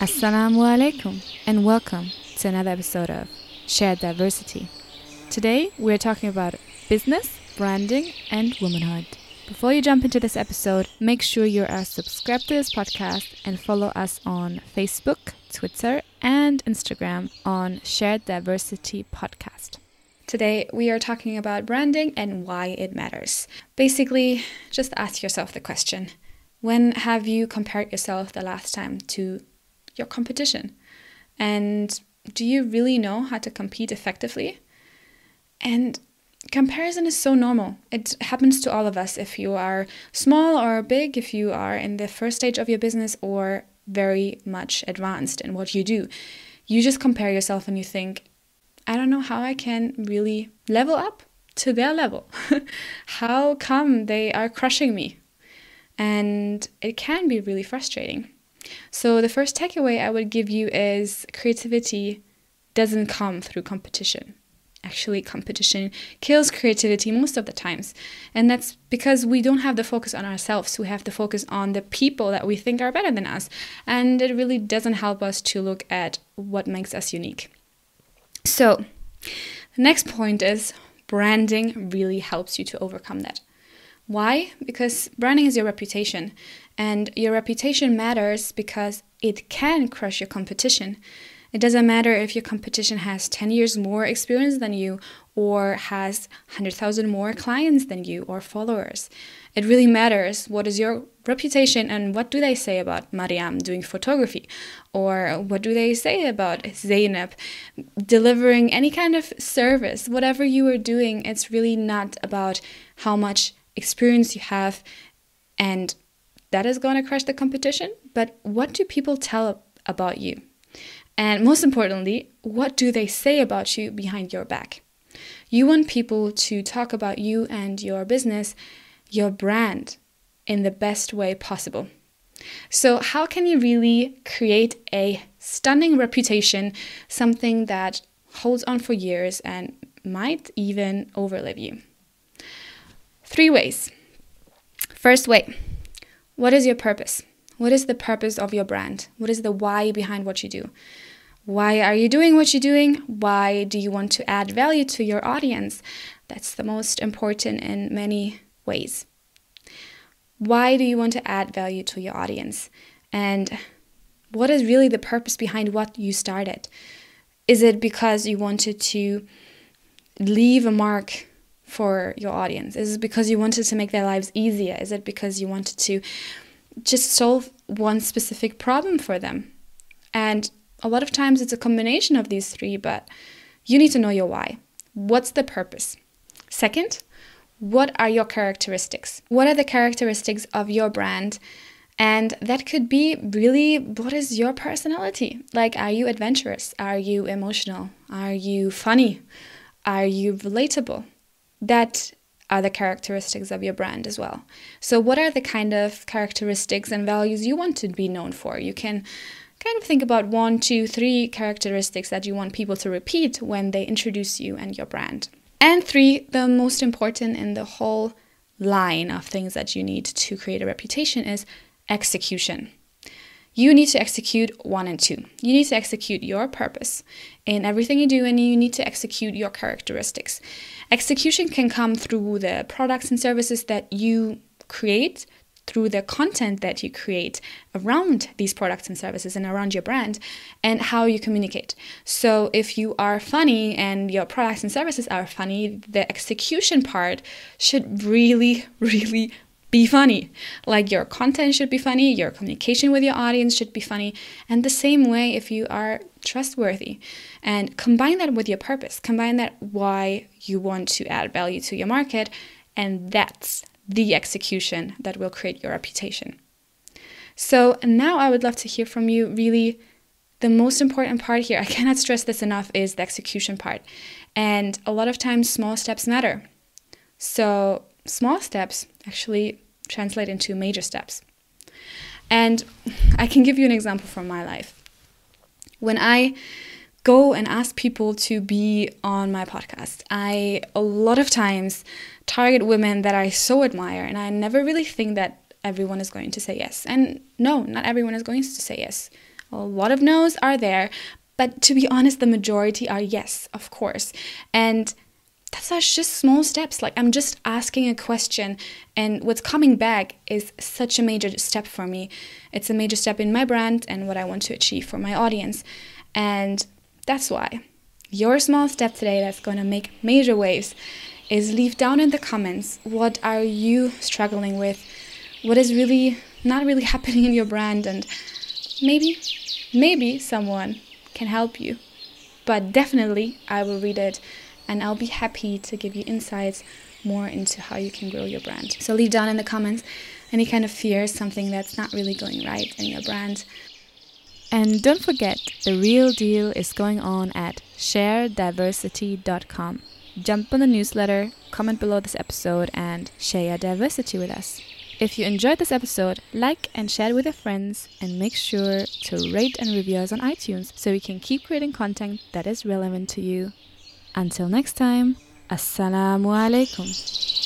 Assalamu alaikum and welcome to another episode of Shared Diversity. Today we're talking about business, branding, and womanhood. Before you jump into this episode, make sure you are subscribed to this podcast and follow us on Facebook, Twitter, and Instagram on Shared Diversity Podcast. Today, we are talking about branding and why it matters. Basically, just ask yourself the question when have you compared yourself the last time to your competition? And do you really know how to compete effectively? And comparison is so normal. It happens to all of us if you are small or big, if you are in the first stage of your business or very much advanced in what you do. You just compare yourself and you think, I don't know how I can really level up to their level. how come they are crushing me? And it can be really frustrating. So, the first takeaway I would give you is creativity doesn't come through competition. Actually, competition kills creativity most of the times. And that's because we don't have the focus on ourselves. We have the focus on the people that we think are better than us. And it really doesn't help us to look at what makes us unique. So, the next point is branding really helps you to overcome that. Why? Because branding is your reputation, and your reputation matters because it can crush your competition. It doesn't matter if your competition has 10 years more experience than you, or has 100,000 more clients than you, or followers. It really matters what is your reputation and what do they say about Mariam doing photography or what do they say about Zainab delivering any kind of service whatever you are doing it's really not about how much experience you have and that is going to crush the competition but what do people tell about you and most importantly what do they say about you behind your back you want people to talk about you and your business your brand in the best way possible. So, how can you really create a stunning reputation, something that holds on for years and might even overlive you? Three ways. First way what is your purpose? What is the purpose of your brand? What is the why behind what you do? Why are you doing what you're doing? Why do you want to add value to your audience? That's the most important in many ways. Why do you want to add value to your audience? And what is really the purpose behind what you started? Is it because you wanted to leave a mark for your audience? Is it because you wanted to make their lives easier? Is it because you wanted to just solve one specific problem for them? And a lot of times it's a combination of these three, but you need to know your why. What's the purpose? Second, what are your characteristics? What are the characteristics of your brand? And that could be really what is your personality? Like, are you adventurous? Are you emotional? Are you funny? Are you relatable? That are the characteristics of your brand as well. So, what are the kind of characteristics and values you want to be known for? You can kind of think about one, two, three characteristics that you want people to repeat when they introduce you and your brand. And three, the most important in the whole line of things that you need to create a reputation is execution. You need to execute one and two. You need to execute your purpose in everything you do, and you need to execute your characteristics. Execution can come through the products and services that you create through the content that you create around these products and services and around your brand and how you communicate. So, if you are funny and your products and services are funny, the execution part should really, really be funny. Like your content should be funny, your communication with your audience should be funny, and the same way if you are trustworthy. And combine that with your purpose, combine that why you want to add value to your market, and that's the execution that will create your reputation. So now I would love to hear from you. Really, the most important part here, I cannot stress this enough, is the execution part. And a lot of times, small steps matter. So, small steps actually translate into major steps. And I can give you an example from my life. When I go and ask people to be on my podcast. I a lot of times target women that I so admire, and I never really think that everyone is going to say yes. And no, not everyone is going to say yes. A lot of no's are there, but to be honest, the majority are yes, of course. And that's just small steps. Like I'm just asking a question, and what's coming back is such a major step for me. It's a major step in my brand and what I want to achieve for my audience. And that's why your small step today that's going to make major waves is leave down in the comments what are you struggling with? What is really not really happening in your brand and maybe maybe someone can help you. But definitely I will read it and I'll be happy to give you insights more into how you can grow your brand. So leave down in the comments any kind of fears, something that's not really going right in your brand. And don't forget, the real deal is going on at sharediversity.com. Jump on the newsletter, comment below this episode, and share your diversity with us. If you enjoyed this episode, like and share it with your friends, and make sure to rate and review us on iTunes so we can keep creating content that is relevant to you. Until next time, Assalamu alaikum.